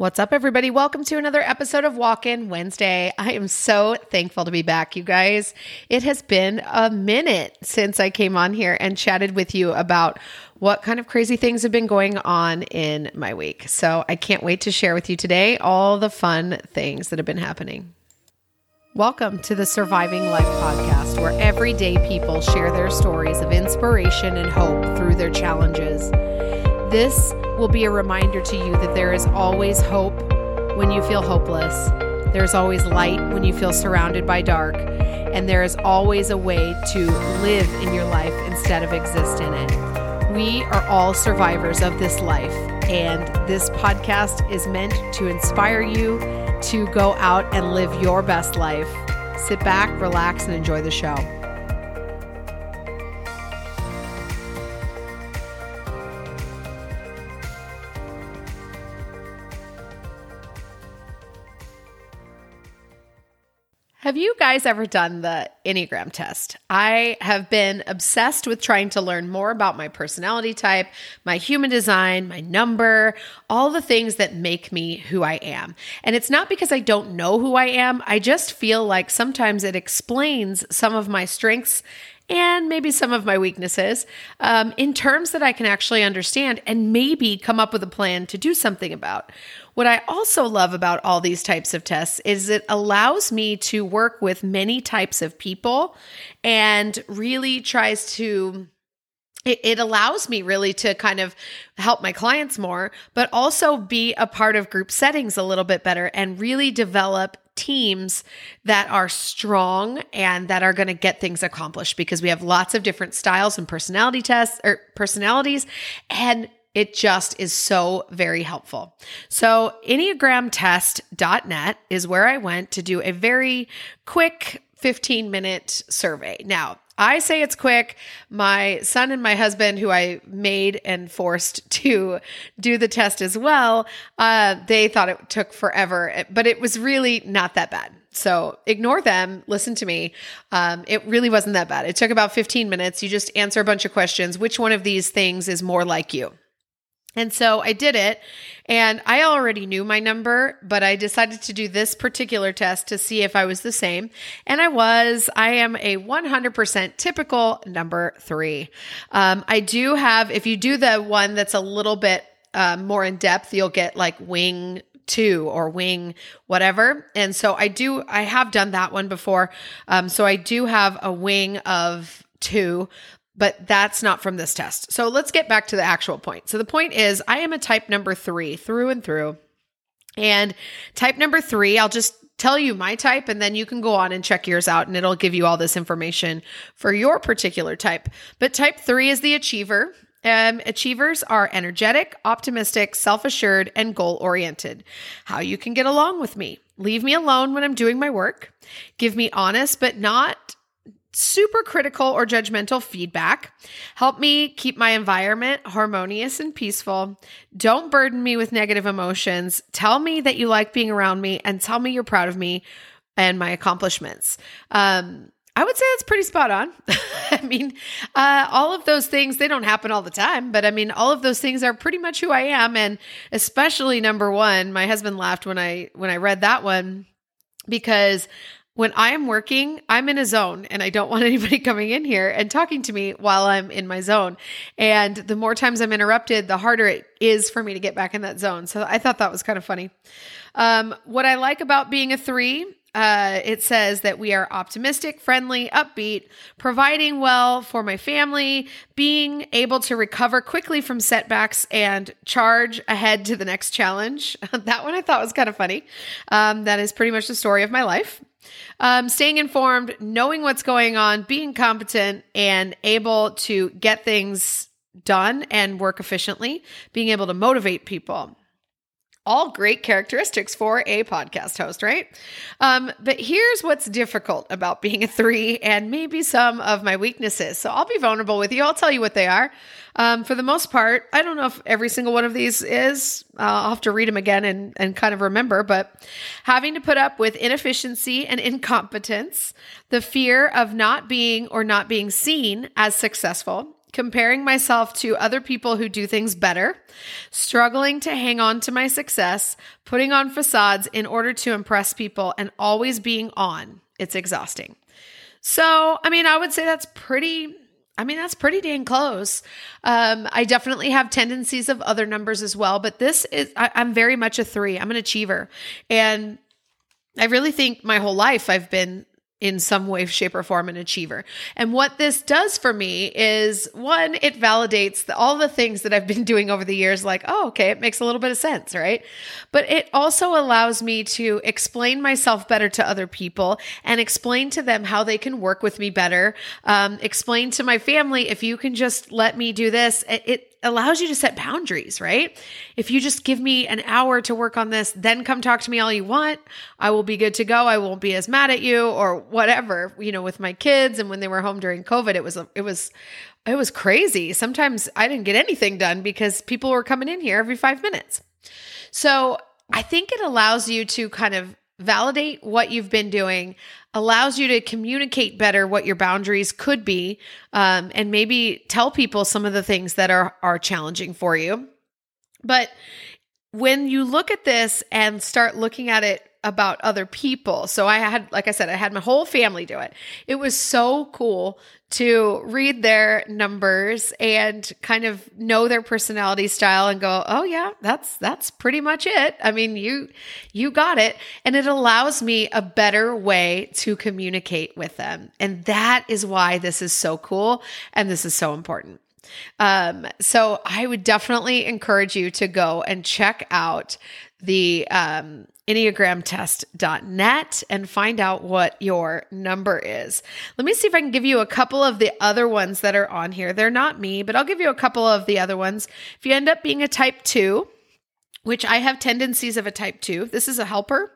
What's up, everybody? Welcome to another episode of Walk In Wednesday. I am so thankful to be back, you guys. It has been a minute since I came on here and chatted with you about what kind of crazy things have been going on in my week. So I can't wait to share with you today all the fun things that have been happening. Welcome to the Surviving Life podcast, where everyday people share their stories of inspiration and hope through their challenges. This will be a reminder to you that there is always hope when you feel hopeless. There's always light when you feel surrounded by dark. And there is always a way to live in your life instead of exist in it. We are all survivors of this life. And this podcast is meant to inspire you to go out and live your best life. Sit back, relax, and enjoy the show. Guys ever done the Enneagram test? I have been obsessed with trying to learn more about my personality type, my human design, my number, all the things that make me who I am. And it's not because I don't know who I am, I just feel like sometimes it explains some of my strengths and maybe some of my weaknesses um, in terms that I can actually understand and maybe come up with a plan to do something about. What I also love about all these types of tests is it allows me to work with many types of people and really tries to it, allows me really to kind of help my clients more, but also be a part of group settings a little bit better and really develop teams that are strong and that are going to get things accomplished because we have lots of different styles and personality tests or personalities and it just is so very helpful. So, EnneagramTest.net is where I went to do a very quick 15 minute survey. Now, I say it's quick. My son and my husband, who I made and forced to do the test as well, uh, they thought it took forever, but it was really not that bad. So ignore them. Listen to me. Um, it really wasn't that bad. It took about 15 minutes. You just answer a bunch of questions. Which one of these things is more like you? And so I did it and I already knew my number, but I decided to do this particular test to see if I was the same. And I was. I am a 100% typical number three. Um, I do have, if you do the one that's a little bit uh, more in depth, you'll get like wing two or wing whatever. And so I do, I have done that one before. Um, so I do have a wing of two, but that's not from this test. So let's get back to the actual point. So the point is, I am a type number three through and through. And type number three, I'll just tell you my type and then you can go on and check yours out and it'll give you all this information for your particular type. But type three is the achiever. Um, achievers are energetic, optimistic, self assured, and goal oriented. How you can get along with me. Leave me alone when I'm doing my work. Give me honest but not super critical or judgmental feedback. Help me keep my environment harmonious and peaceful. Don't burden me with negative emotions. Tell me that you like being around me and tell me you're proud of me and my accomplishments. Um, I would say that's pretty spot on. I mean, uh, all of those things, they don't happen all the time, but I mean, all of those things are pretty much who I am. And especially number one, my husband laughed when I, when I read that one because when I am working, I'm in a zone and I don't want anybody coming in here and talking to me while I'm in my zone. And the more times I'm interrupted, the harder it is for me to get back in that zone. So I thought that was kind of funny. Um, what I like about being a three uh, it says that we are optimistic, friendly, upbeat, providing well for my family, being able to recover quickly from setbacks and charge ahead to the next challenge. that one I thought was kind of funny. Um, that is pretty much the story of my life. Um, staying informed, knowing what's going on, being competent, and able to get things done and work efficiently, being able to motivate people all great characteristics for a podcast host, right? Um, but here's what's difficult about being a three and maybe some of my weaknesses. So I'll be vulnerable with you. I'll tell you what they are. Um, for the most part, I don't know if every single one of these is. Uh, I'll have to read them again and, and kind of remember, but having to put up with inefficiency and incompetence, the fear of not being or not being seen as successful, comparing myself to other people who do things better, struggling to hang on to my success, putting on facades in order to impress people, and always being on. It's exhausting. So, I mean, I would say that's pretty. I mean, that's pretty dang close. Um, I definitely have tendencies of other numbers as well, but this is, I, I'm very much a three. I'm an achiever. And I really think my whole life I've been in some way, shape, or form an achiever. And what this does for me is one, it validates the, all the things that I've been doing over the years, like, oh, okay, it makes a little bit of sense, right? But it also allows me to explain myself better to other people and explain to them how they can work with me better. Um, explain to my family, if you can just let me do this, it, it allows you to set boundaries, right? If you just give me an hour to work on this, then come talk to me all you want, I will be good to go. I won't be as mad at you or whatever. You know, with my kids and when they were home during COVID, it was it was it was crazy. Sometimes I didn't get anything done because people were coming in here every 5 minutes. So, I think it allows you to kind of validate what you've been doing, allows you to communicate better what your boundaries could be, um, and maybe tell people some of the things that are are challenging for you. But when you look at this and start looking at it about other people. So I had, like I said, I had my whole family do it. It was so cool to read their numbers and kind of know their personality style and go, "Oh yeah, that's that's pretty much it." I mean, you you got it. And it allows me a better way to communicate with them. And that is why this is so cool and this is so important. Um, so I would definitely encourage you to go and check out the um, enneagramtest.net and find out what your number is. Let me see if I can give you a couple of the other ones that are on here. They're not me, but I'll give you a couple of the other ones. If you end up being a type 2, which I have tendencies of a type 2. This is a helper.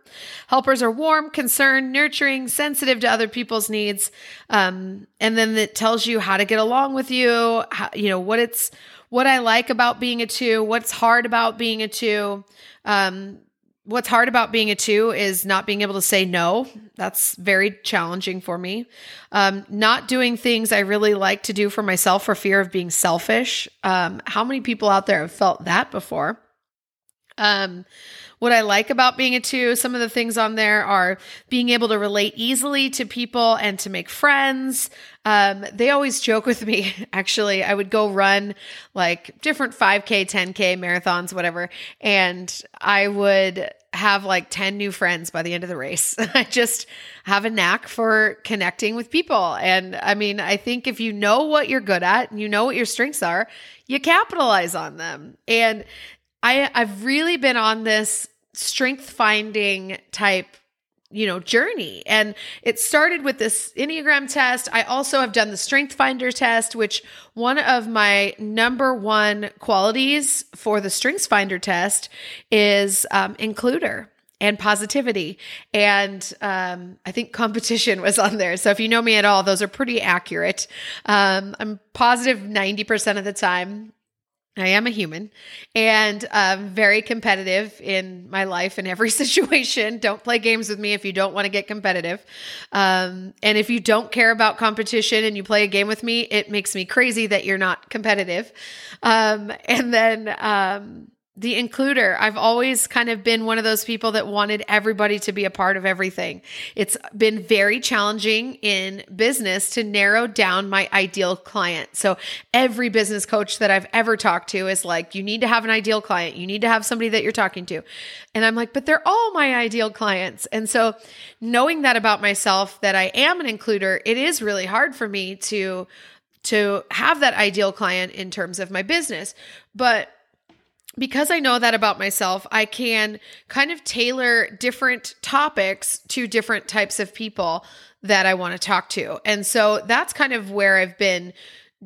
Helpers are warm, concerned, nurturing, sensitive to other people's needs. Um, and then it tells you how to get along with you, how, you know, what it's what I like about being a 2, what's hard about being a 2. Um, what's hard about being a two is not being able to say no. That's very challenging for me. Um, not doing things I really like to do for myself for fear of being selfish. Um, how many people out there have felt that before? Um, what I like about being a two, some of the things on there are being able to relate easily to people and to make friends. Um, they always joke with me, actually. I would go run like different 5K, 10K marathons, whatever. And I would have like 10 new friends by the end of the race. I just have a knack for connecting with people. And I mean, I think if you know what you're good at and you know what your strengths are, you capitalize on them. And I, I've really been on this strength finding type you know journey. And it started with this enneagram test. I also have done the strength finder test which one of my number one qualities for the strengths finder test is um, includer and positivity. And um, i think competition was on there. So if you know me at all those are pretty accurate. Um, i'm positive 90% of the time I am a human and um, very competitive in my life in every situation. Don't play games with me if you don't want to get competitive. Um, and if you don't care about competition and you play a game with me, it makes me crazy that you're not competitive. Um, and then, um, the includer. I've always kind of been one of those people that wanted everybody to be a part of everything. It's been very challenging in business to narrow down my ideal client. So every business coach that I've ever talked to is like, you need to have an ideal client. You need to have somebody that you're talking to. And I'm like, but they're all my ideal clients. And so knowing that about myself, that I am an includer, it is really hard for me to to have that ideal client in terms of my business. But because I know that about myself, I can kind of tailor different topics to different types of people that I want to talk to. And so that's kind of where I've been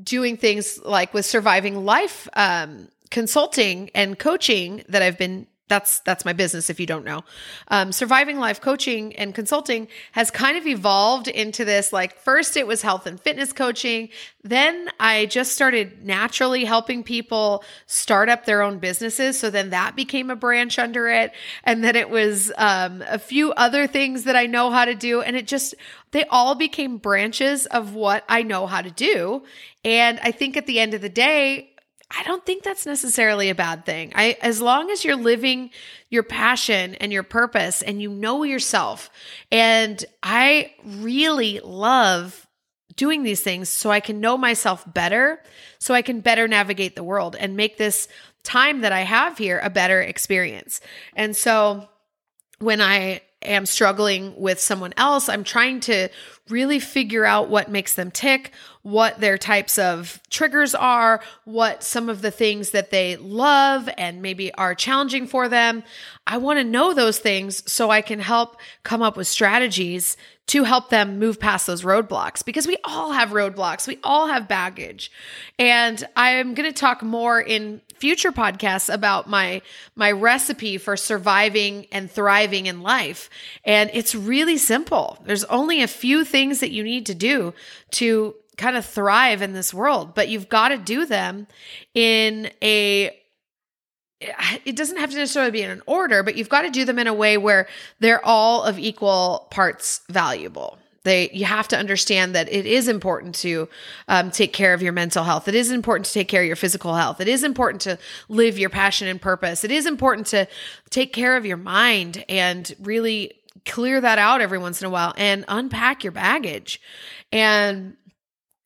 doing things like with surviving life um, consulting and coaching that I've been that's that's my business if you don't know. Um, surviving life coaching and consulting has kind of evolved into this like first it was health and fitness coaching. Then i just started naturally helping people start up their own businesses. So then that became a branch under it. And then it was um, a few other things that i know how to do. And it just they all became branches of what i know how to do. And i think at the end of the day I don't think that's necessarily a bad thing. I as long as you're living your passion and your purpose and you know yourself. And I really love doing these things so I can know myself better, so I can better navigate the world and make this time that I have here a better experience. And so when I am struggling with someone else, I'm trying to really figure out what makes them tick, what their types of triggers are, what some of the things that they love and maybe are challenging for them. I want to know those things so I can help come up with strategies to help them move past those roadblocks because we all have roadblocks. We all have baggage. And I'm going to talk more in future podcasts about my my recipe for surviving and thriving in life. And it's really simple. There's only a few things that you need to do to kind of thrive in this world, but you've got to do them in a it doesn't have to necessarily be in an order, but you've got to do them in a way where they're all of equal parts valuable. They, you have to understand that it is important to um, take care of your mental health. It is important to take care of your physical health. It is important to live your passion and purpose. It is important to take care of your mind and really clear that out every once in a while and unpack your baggage. And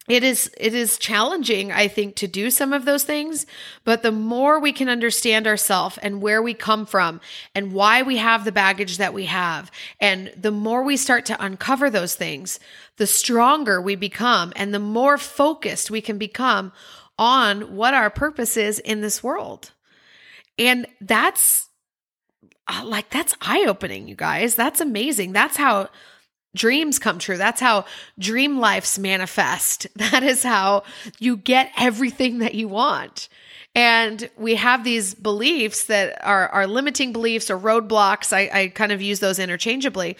it is it is challenging i think to do some of those things but the more we can understand ourselves and where we come from and why we have the baggage that we have and the more we start to uncover those things the stronger we become and the more focused we can become on what our purpose is in this world. And that's uh, like that's eye opening you guys. That's amazing. That's how dreams come true. That's how dream lives manifest. That is how you get everything that you want. And we have these beliefs that are, are limiting beliefs or roadblocks. I, I kind of use those interchangeably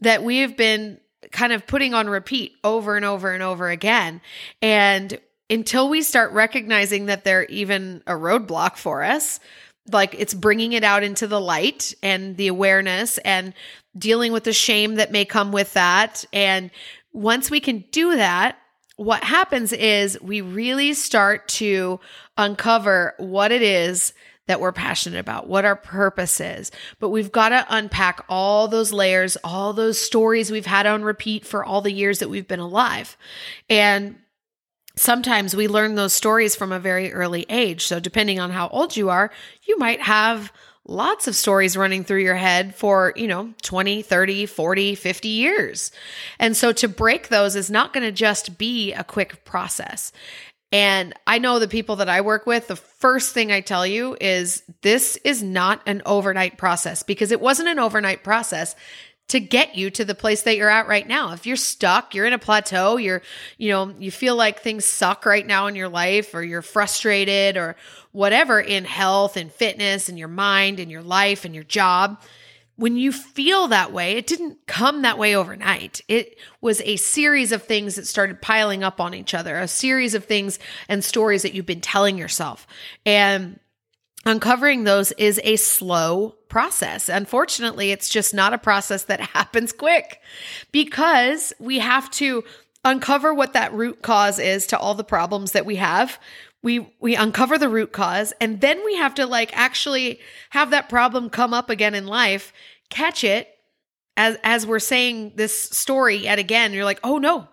that we have been kind of putting on repeat over and over and over again. And until we start recognizing that they're even a roadblock for us, like it's bringing it out into the light and the awareness and dealing with the shame that may come with that. And once we can do that, what happens is we really start to uncover what it is that we're passionate about, what our purpose is. But we've got to unpack all those layers, all those stories we've had on repeat for all the years that we've been alive. And sometimes we learn those stories from a very early age. So, depending on how old you are, you might have lots of stories running through your head for, you know, 20, 30, 40, 50 years. And so to break those is not going to just be a quick process. And I know the people that I work with, the first thing I tell you is this is not an overnight process because it wasn't an overnight process to get you to the place that you're at right now. If you're stuck, you're in a plateau, you're, you know, you feel like things suck right now in your life or you're frustrated or whatever in health and fitness and your mind and your life and your job. When you feel that way, it didn't come that way overnight. It was a series of things that started piling up on each other, a series of things and stories that you've been telling yourself. And uncovering those is a slow process. Unfortunately, it's just not a process that happens quick because we have to uncover what that root cause is to all the problems that we have. We we uncover the root cause and then we have to like actually have that problem come up again in life, catch it as as we're saying this story yet again. You're like, "Oh no,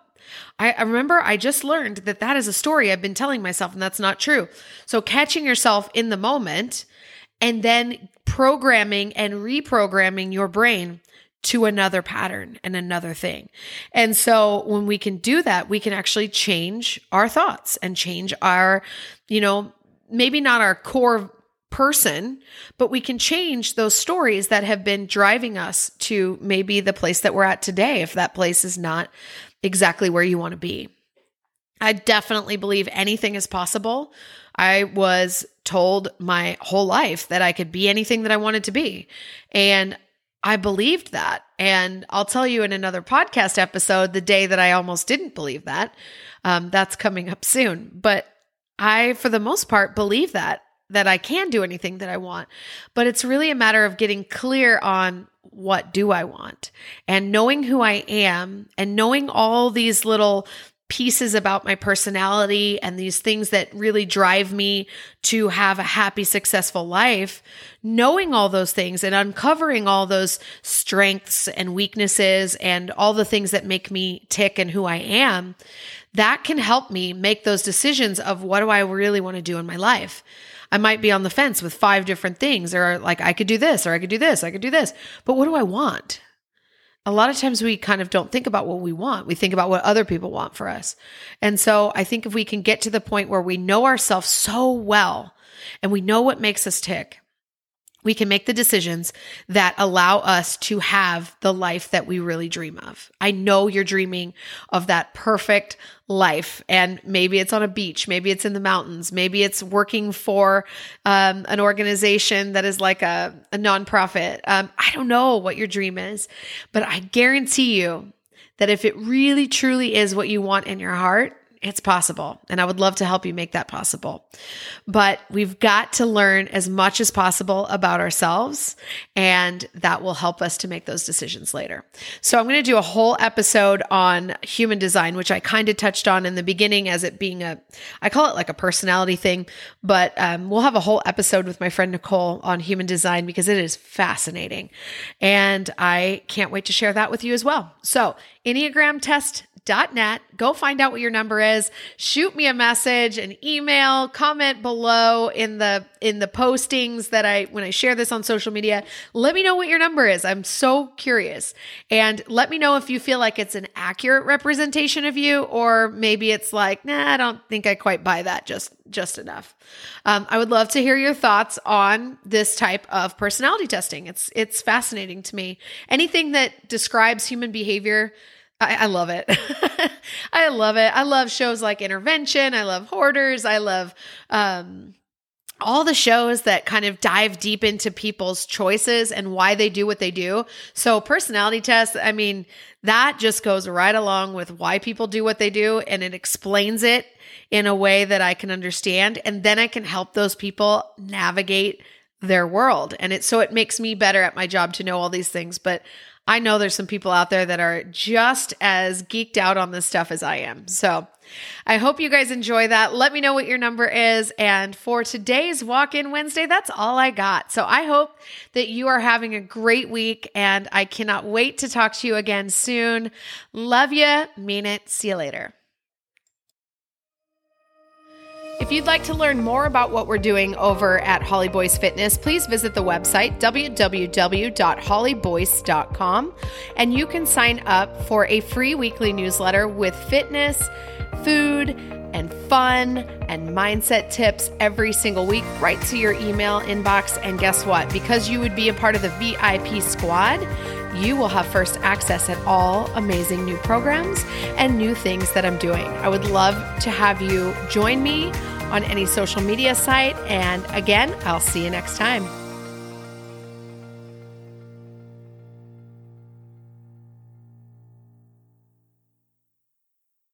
I, I remember I just learned that that is a story I've been telling myself, and that's not true. So, catching yourself in the moment and then programming and reprogramming your brain to another pattern and another thing. And so when we can do that, we can actually change our thoughts and change our, you know, maybe not our core person, but we can change those stories that have been driving us to maybe the place that we're at today if that place is not exactly where you want to be. I definitely believe anything is possible. I was told my whole life that I could be anything that I wanted to be. And I believed that. And I'll tell you in another podcast episode the day that I almost didn't believe that. Um, that's coming up soon. But I, for the most part, believe that, that I can do anything that I want. But it's really a matter of getting clear on what do I want and knowing who I am and knowing all these little pieces about my personality and these things that really drive me to have a happy, successful life, knowing all those things and uncovering all those strengths and weaknesses and all the things that make me tick and who I am, that can help me make those decisions of what do I really want to do in my life. I might be on the fence with five different things, or like I could do this, or I could do this, I could do this. But what do I want? a lot of times we kind of don't think about what we want. We think about what other people want for us. And so I think if we can get to the point where we know ourselves so well and we know what makes us tick, we can make the decisions that allow us to have the life that we really dream of. I know you're dreaming of that perfect life, and maybe it's on a beach, maybe it's in the mountains, maybe it's working for um, an organization that is like a, a nonprofit. Um, I don't know what your dream is, but I guarantee you that if it really truly is what you want in your heart, it's possible. And I would love to help you make that possible. But we've got to learn as much as possible about ourselves, and that will help us to make those decisions later. So I'm going to do a whole episode on human design, which I kind of touched on in the beginning as it being a, I call it like a personality thing, but um, we'll have a whole episode with my friend Nicole on human design because it is fascinating. And I can't wait to share that with you as well. So, Enneagram test net. Go find out what your number is. Shoot me a message, an email, comment below in the in the postings that I when I share this on social media. Let me know what your number is. I'm so curious. And let me know if you feel like it's an accurate representation of you or maybe it's like, "Nah, I don't think I quite buy that just just enough." Um, I would love to hear your thoughts on this type of personality testing. It's it's fascinating to me. Anything that describes human behavior I, I love it. I love it. I love shows like Intervention. I love Hoarders. I love um, all the shows that kind of dive deep into people's choices and why they do what they do. So, personality tests, I mean, that just goes right along with why people do what they do and it explains it in a way that I can understand. And then I can help those people navigate their world. And it so it makes me better at my job to know all these things. But I know there's some people out there that are just as geeked out on this stuff as I am. So I hope you guys enjoy that. Let me know what your number is. And for today's Walk In Wednesday, that's all I got. So I hope that you are having a great week and I cannot wait to talk to you again soon. Love you. Mean it. See you later. If you'd like to learn more about what we're doing over at Holly Boyce Fitness, please visit the website www.hollyboyce.com and you can sign up for a free weekly newsletter with fitness, food, and fun and mindset tips every single week right to your email inbox. And guess what? Because you would be a part of the VIP squad, you will have first access at all amazing new programs and new things that I'm doing. I would love to have you join me on any social media site. And again, I'll see you next time.